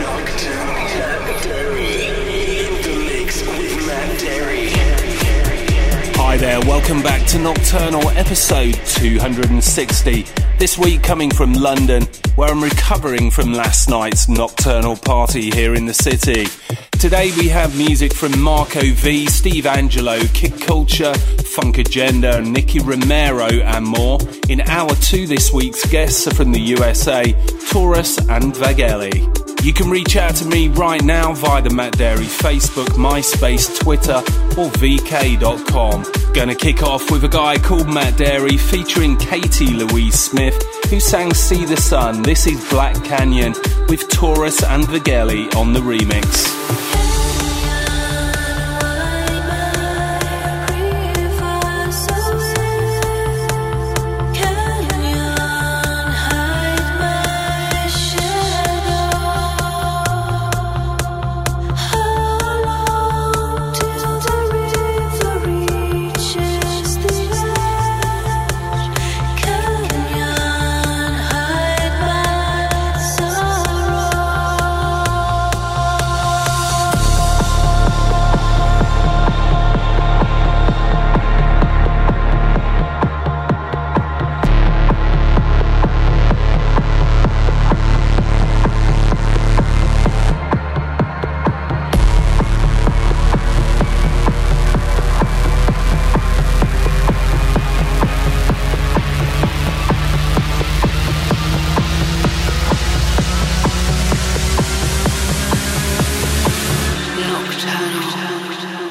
Nocturnal with Matt Darey. Hi there, welcome back to Nocturnal episode 260. This week coming from London, where I'm recovering from last night's nocturnal party here in the city. Today we have music from Marco V, Steve Angello, Kick Culture, Funk Agenda, Nicky Romero, and more. In hour two, this week's guests are from the USA, Taurus and Vaggeli. You can reach out to me right now via the Matt Darey Facebook, MySpace, Twitter, or VK.com. Gonna kick off with a guy called Matt Darey featuring Katie Louise Smith, who sang See the Sun. This is Black Canyon with Taurus and Vaggeli on the remix.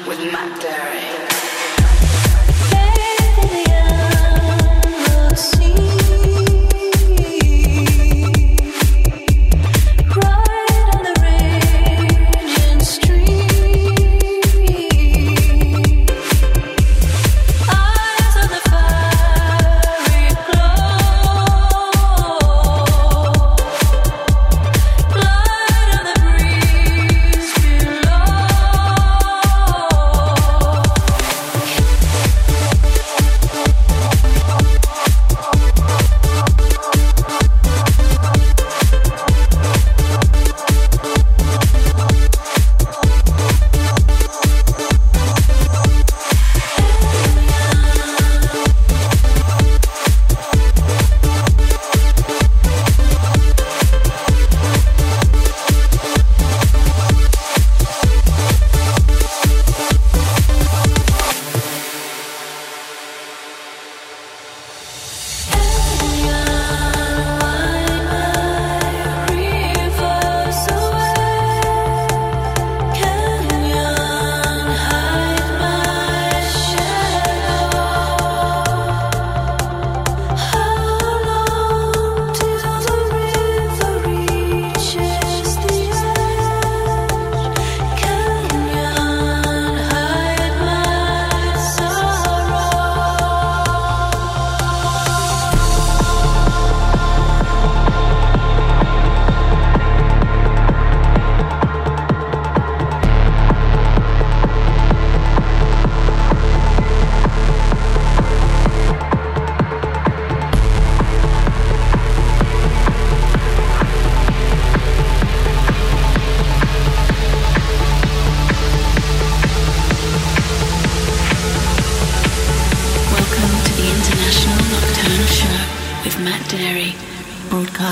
With Matt Darey.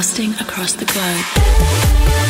Broadcasting across the globe.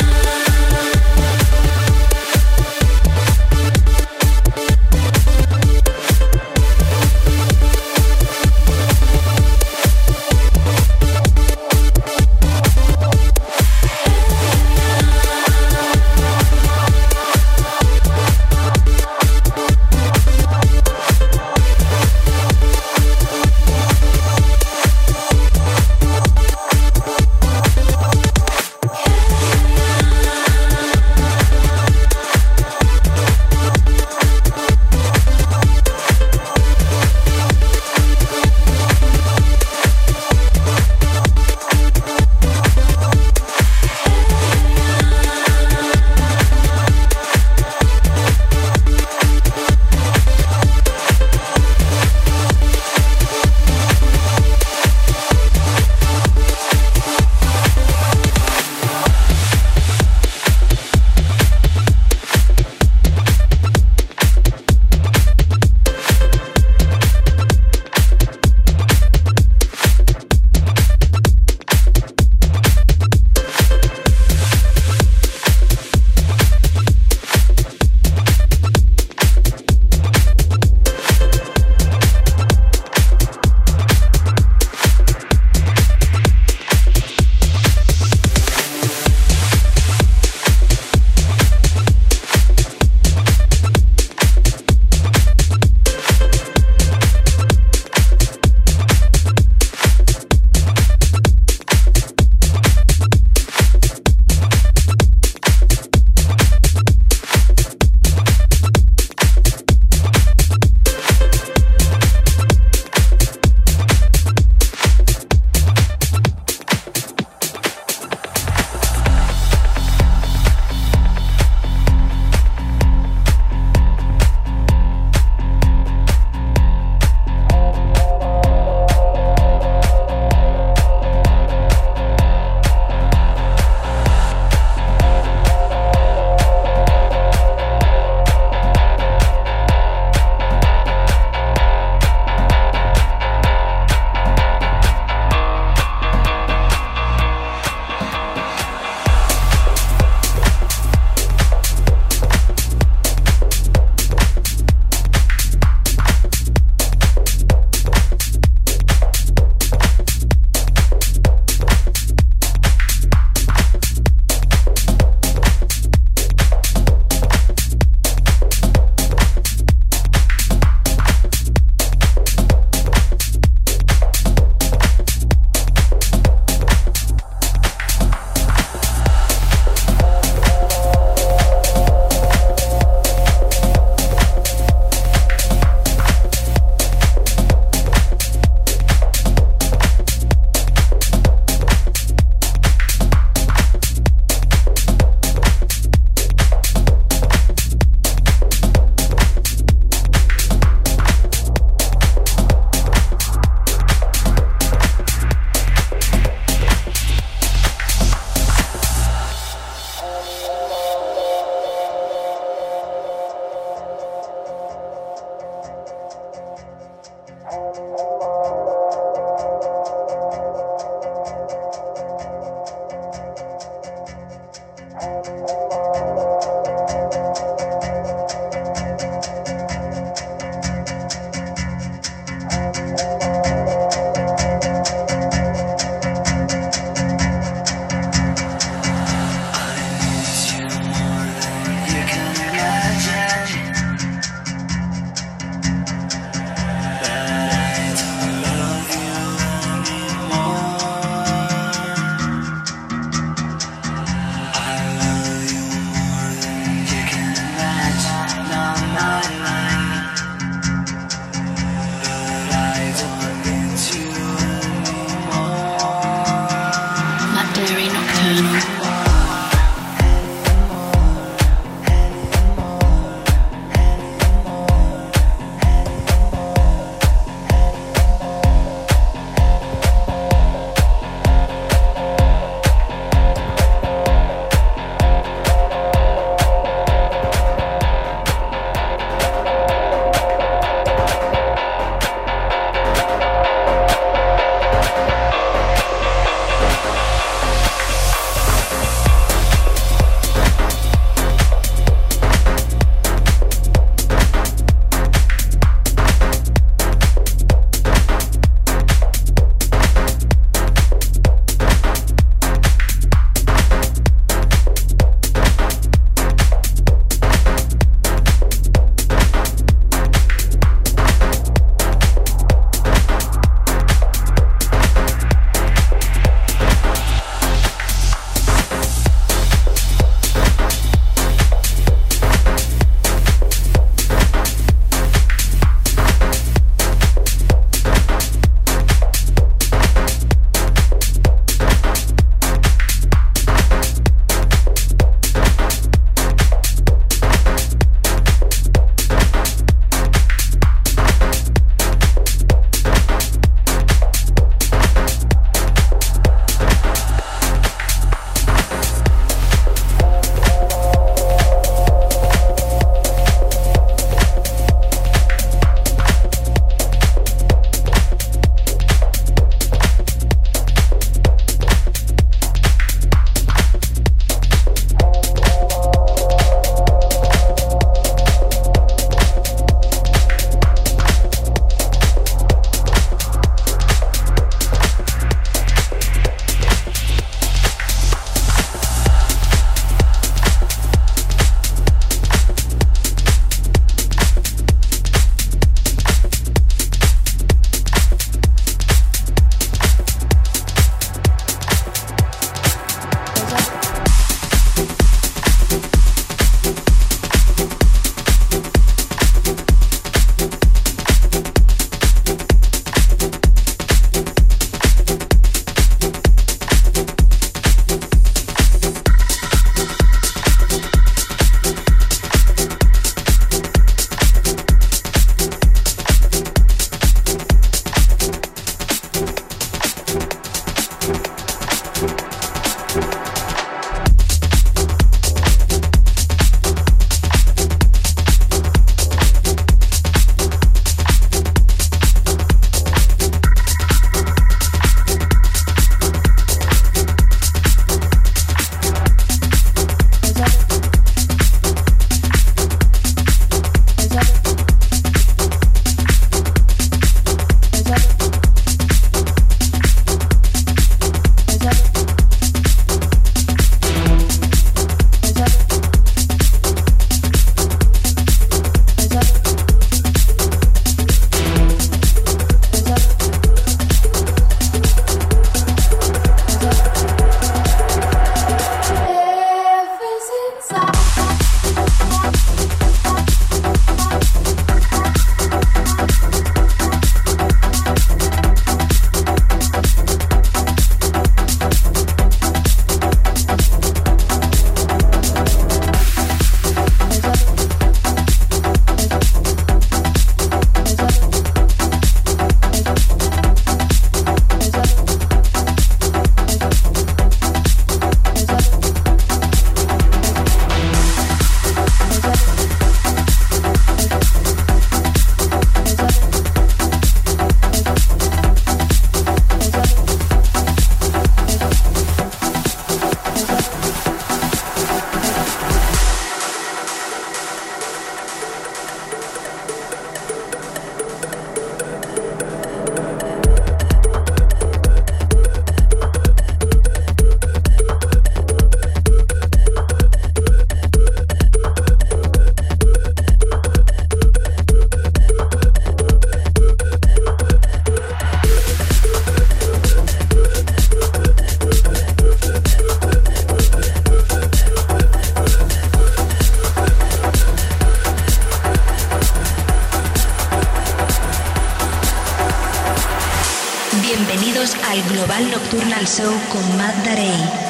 Nocturnal Show con Matt Darey.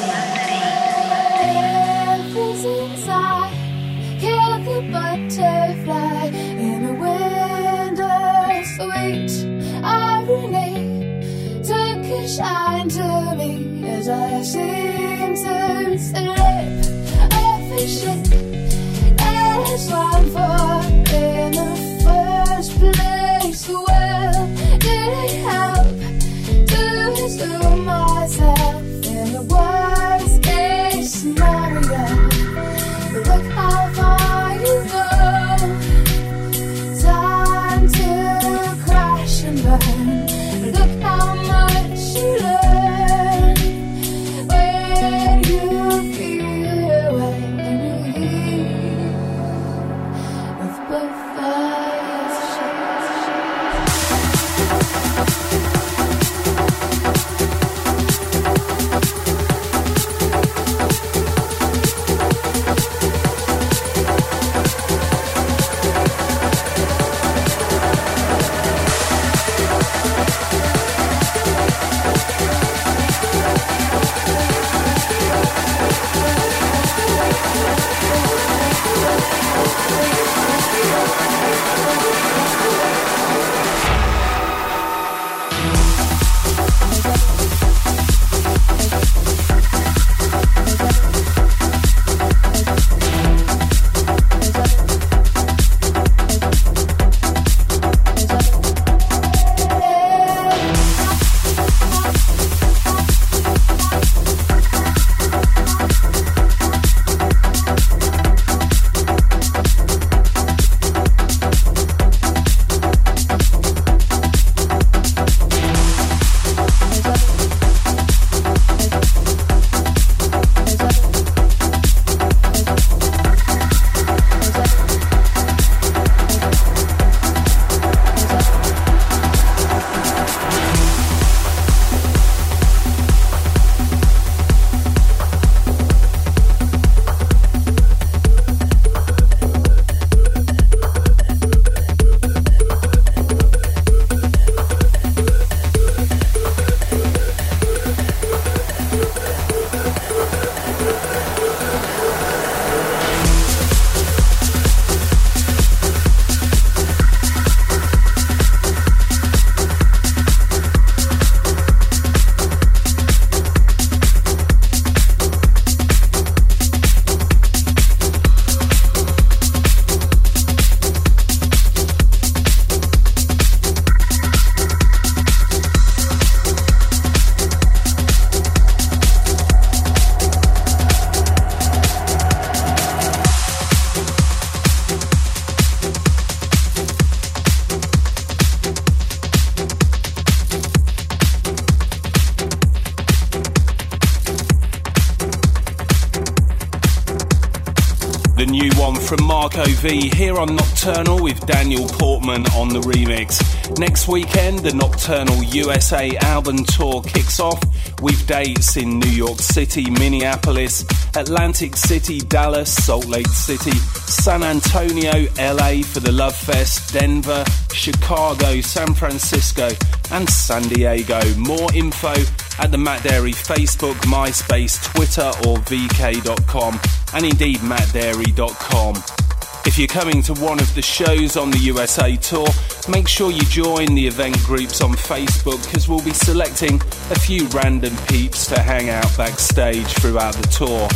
V here on Nocturnal with Daniel Portman on the remix. Next weekend, the Nocturnal USA album tour kicks off with dates in New York City, Minneapolis, Atlantic City, Dallas, Salt Lake City, San Antonio, LA for the Love Fest, Denver, Chicago, San Francisco, and San Diego. More info at the Matt Darey Facebook, MySpace, Twitter, or VK.com, and indeed MattDarey.com. If you're coming to one of the shows on the USA tour, make sure you join the event groups on Facebook because we'll be selecting a few random peeps to hang out backstage throughout the tour.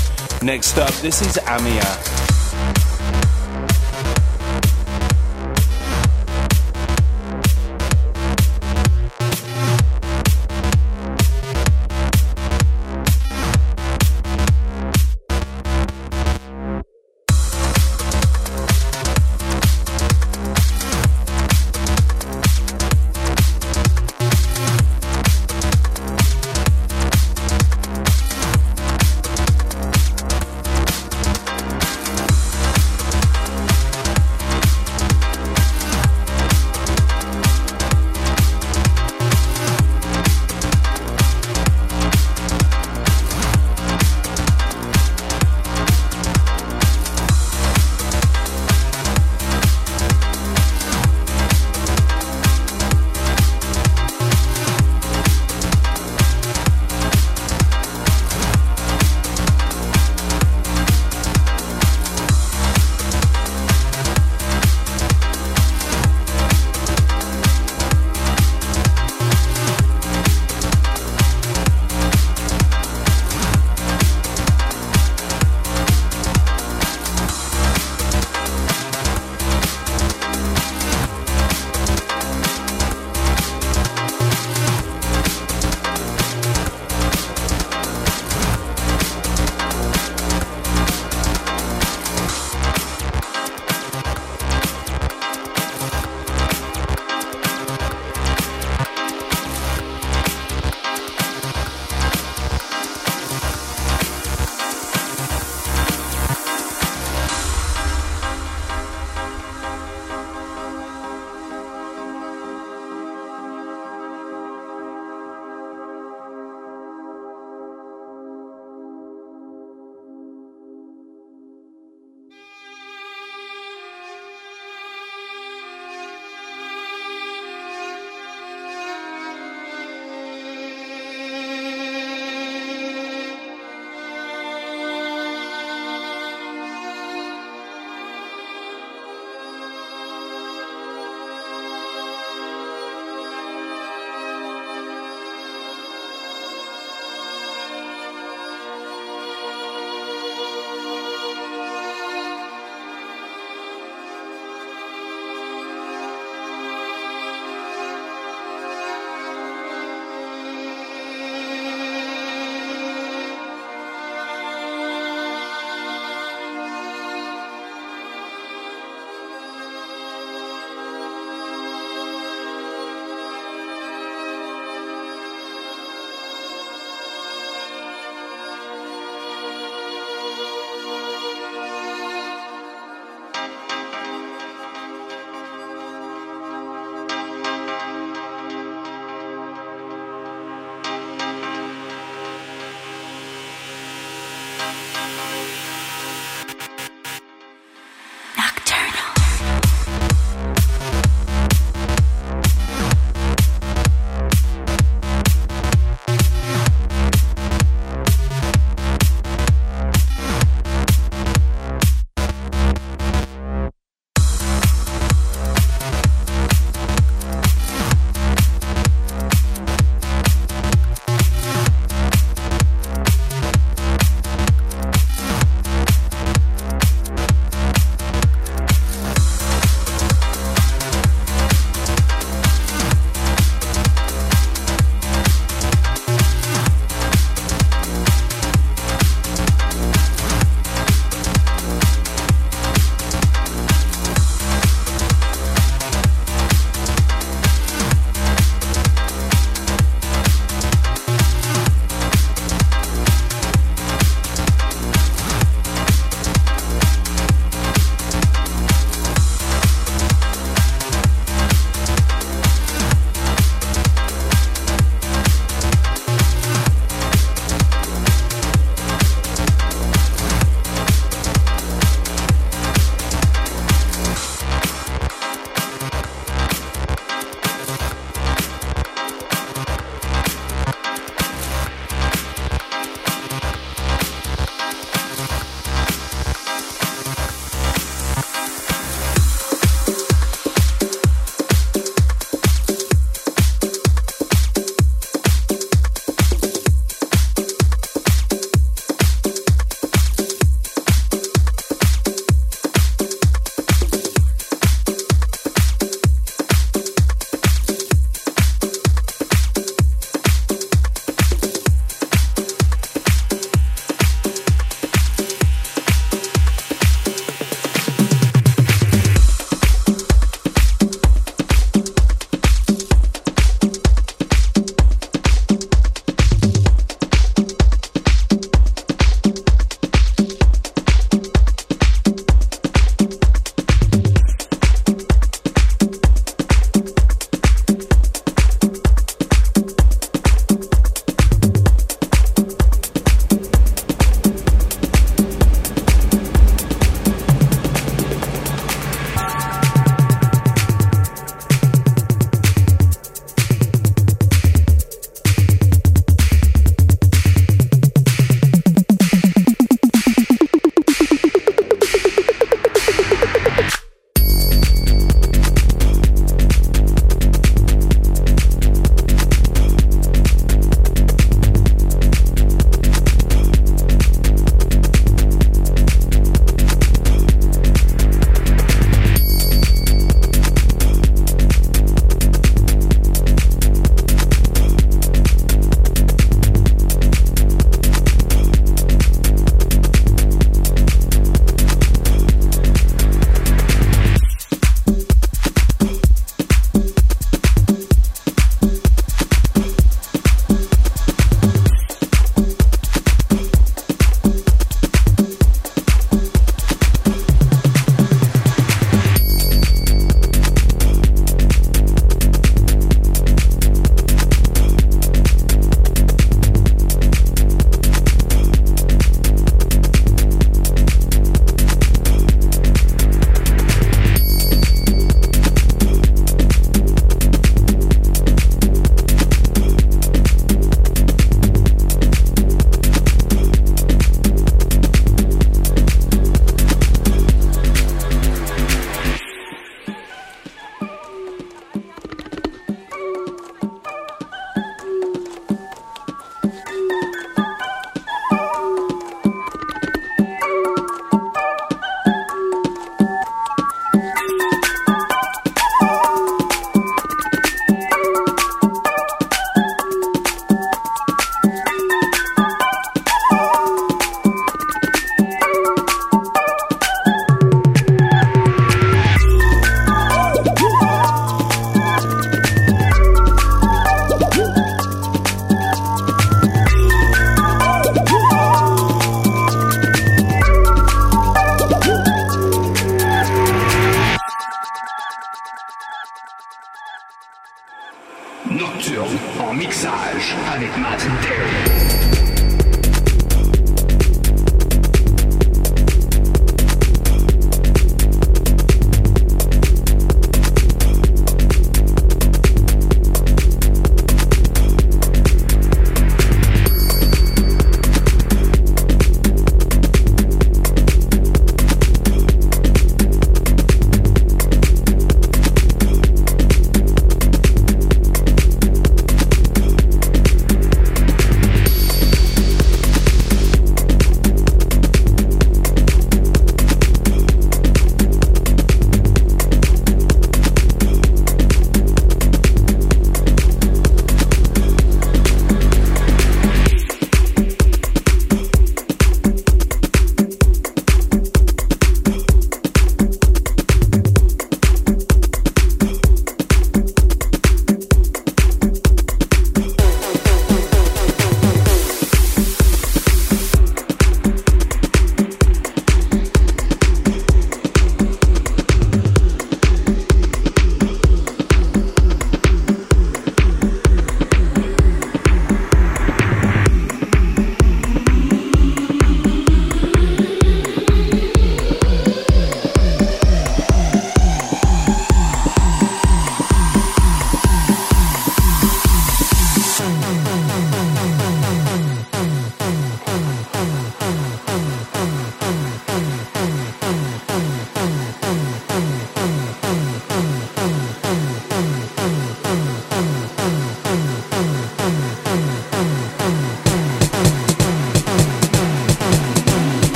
Next up, this is Amia.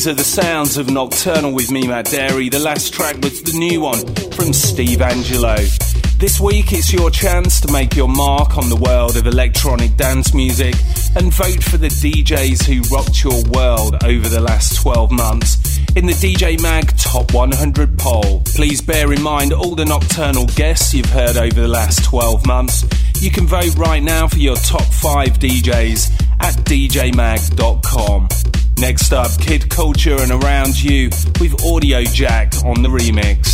These are the sounds of Nocturnal with me, Matt Darey. The last track was the new one from Steve Angello. This week it's your chance to make your mark on the world of electronic dance music and vote for the DJs who rocked your world over the last 12 months in the DJ Mag Top 100 poll. Please bear in mind all the nocturnal guests you've heard over the last 12 months. You can vote right now for your top 5 DJs at djmag.com. Next up, Kid Culture and Around You with Audiojack on the remix.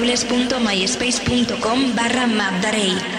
www.myspace.com barra Matt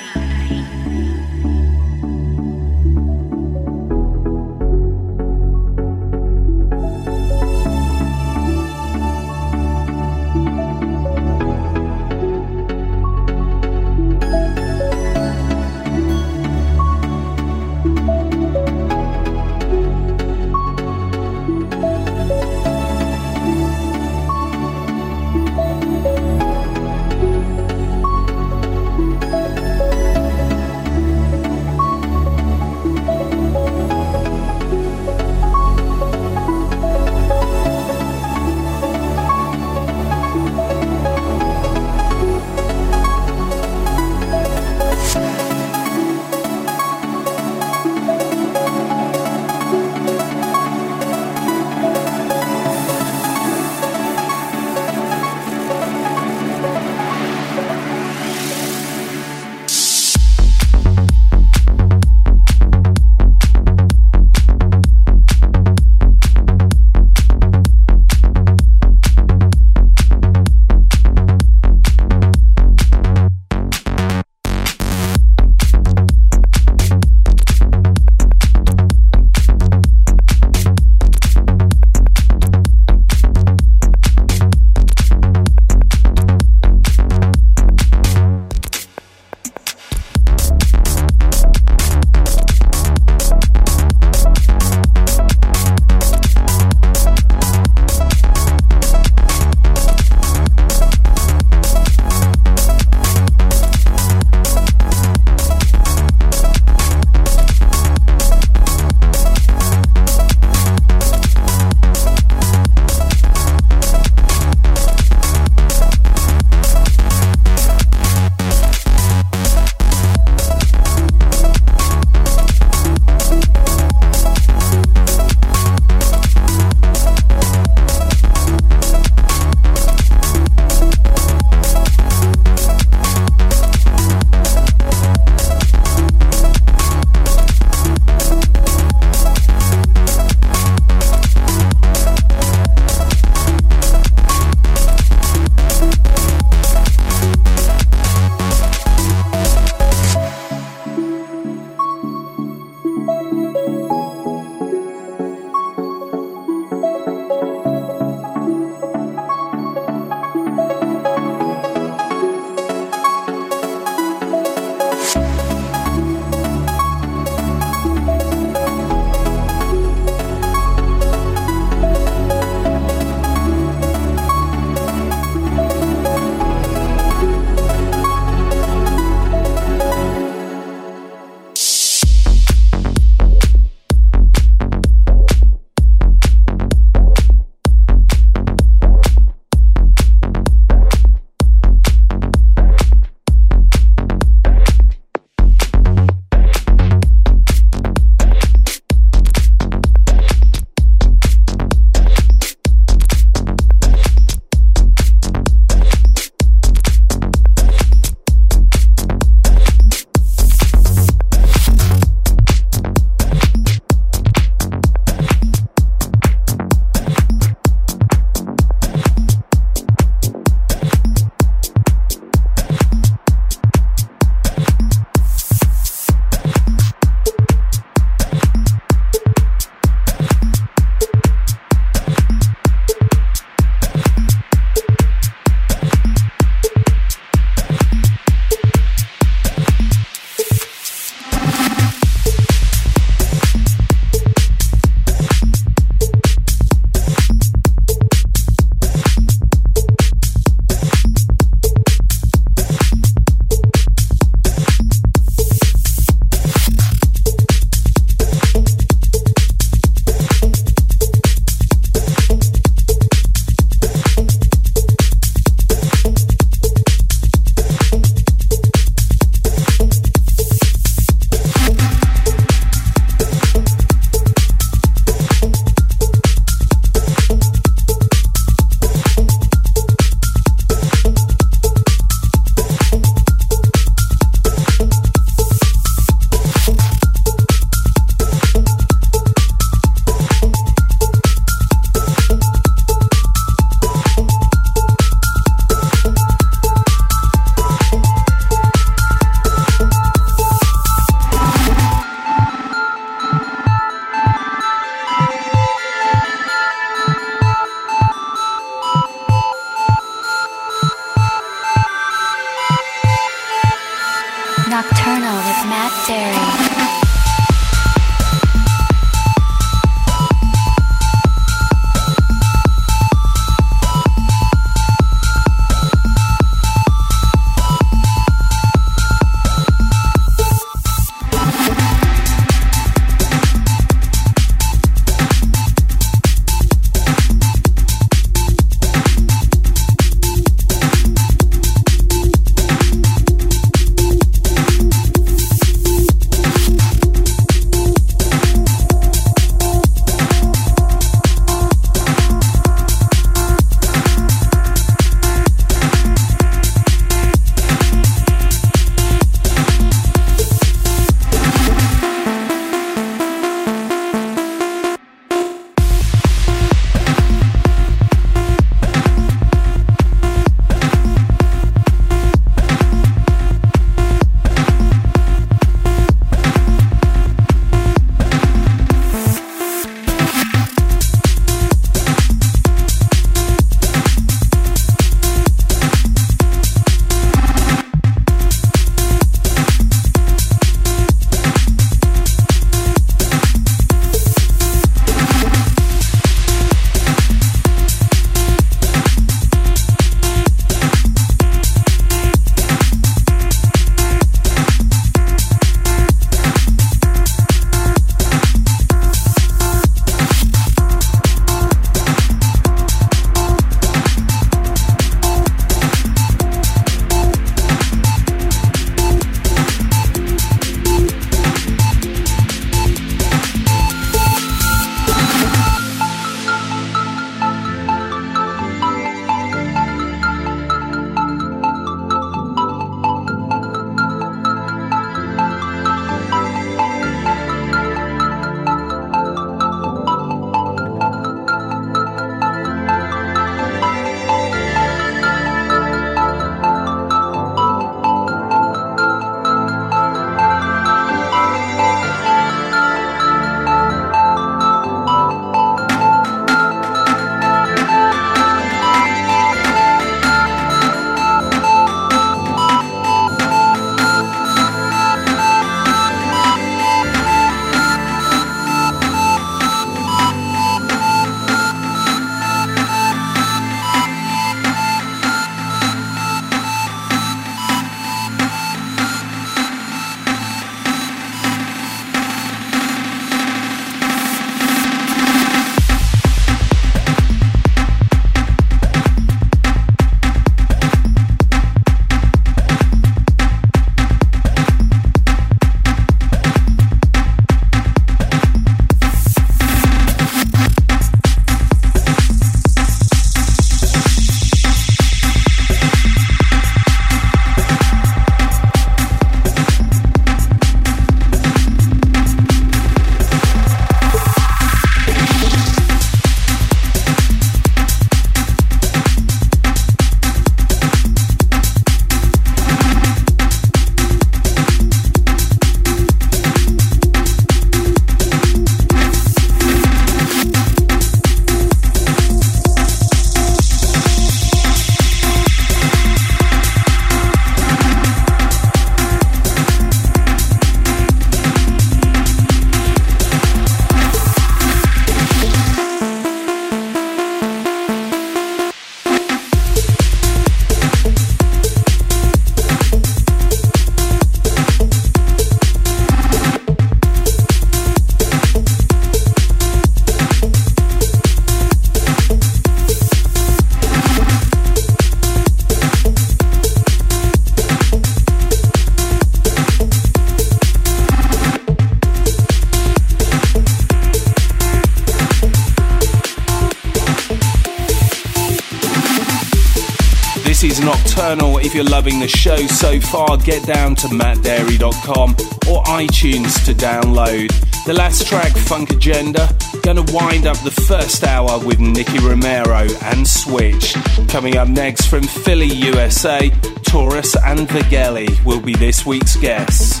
If you're loving the show so far, get down to mattdarey.com or iTunes to download. The last track, Funk Agenda, gonna wind up the first hour with Nicky Romero and Switch. Coming up next from Philly, USA, Taurus and Vaggeli will be this week's guests.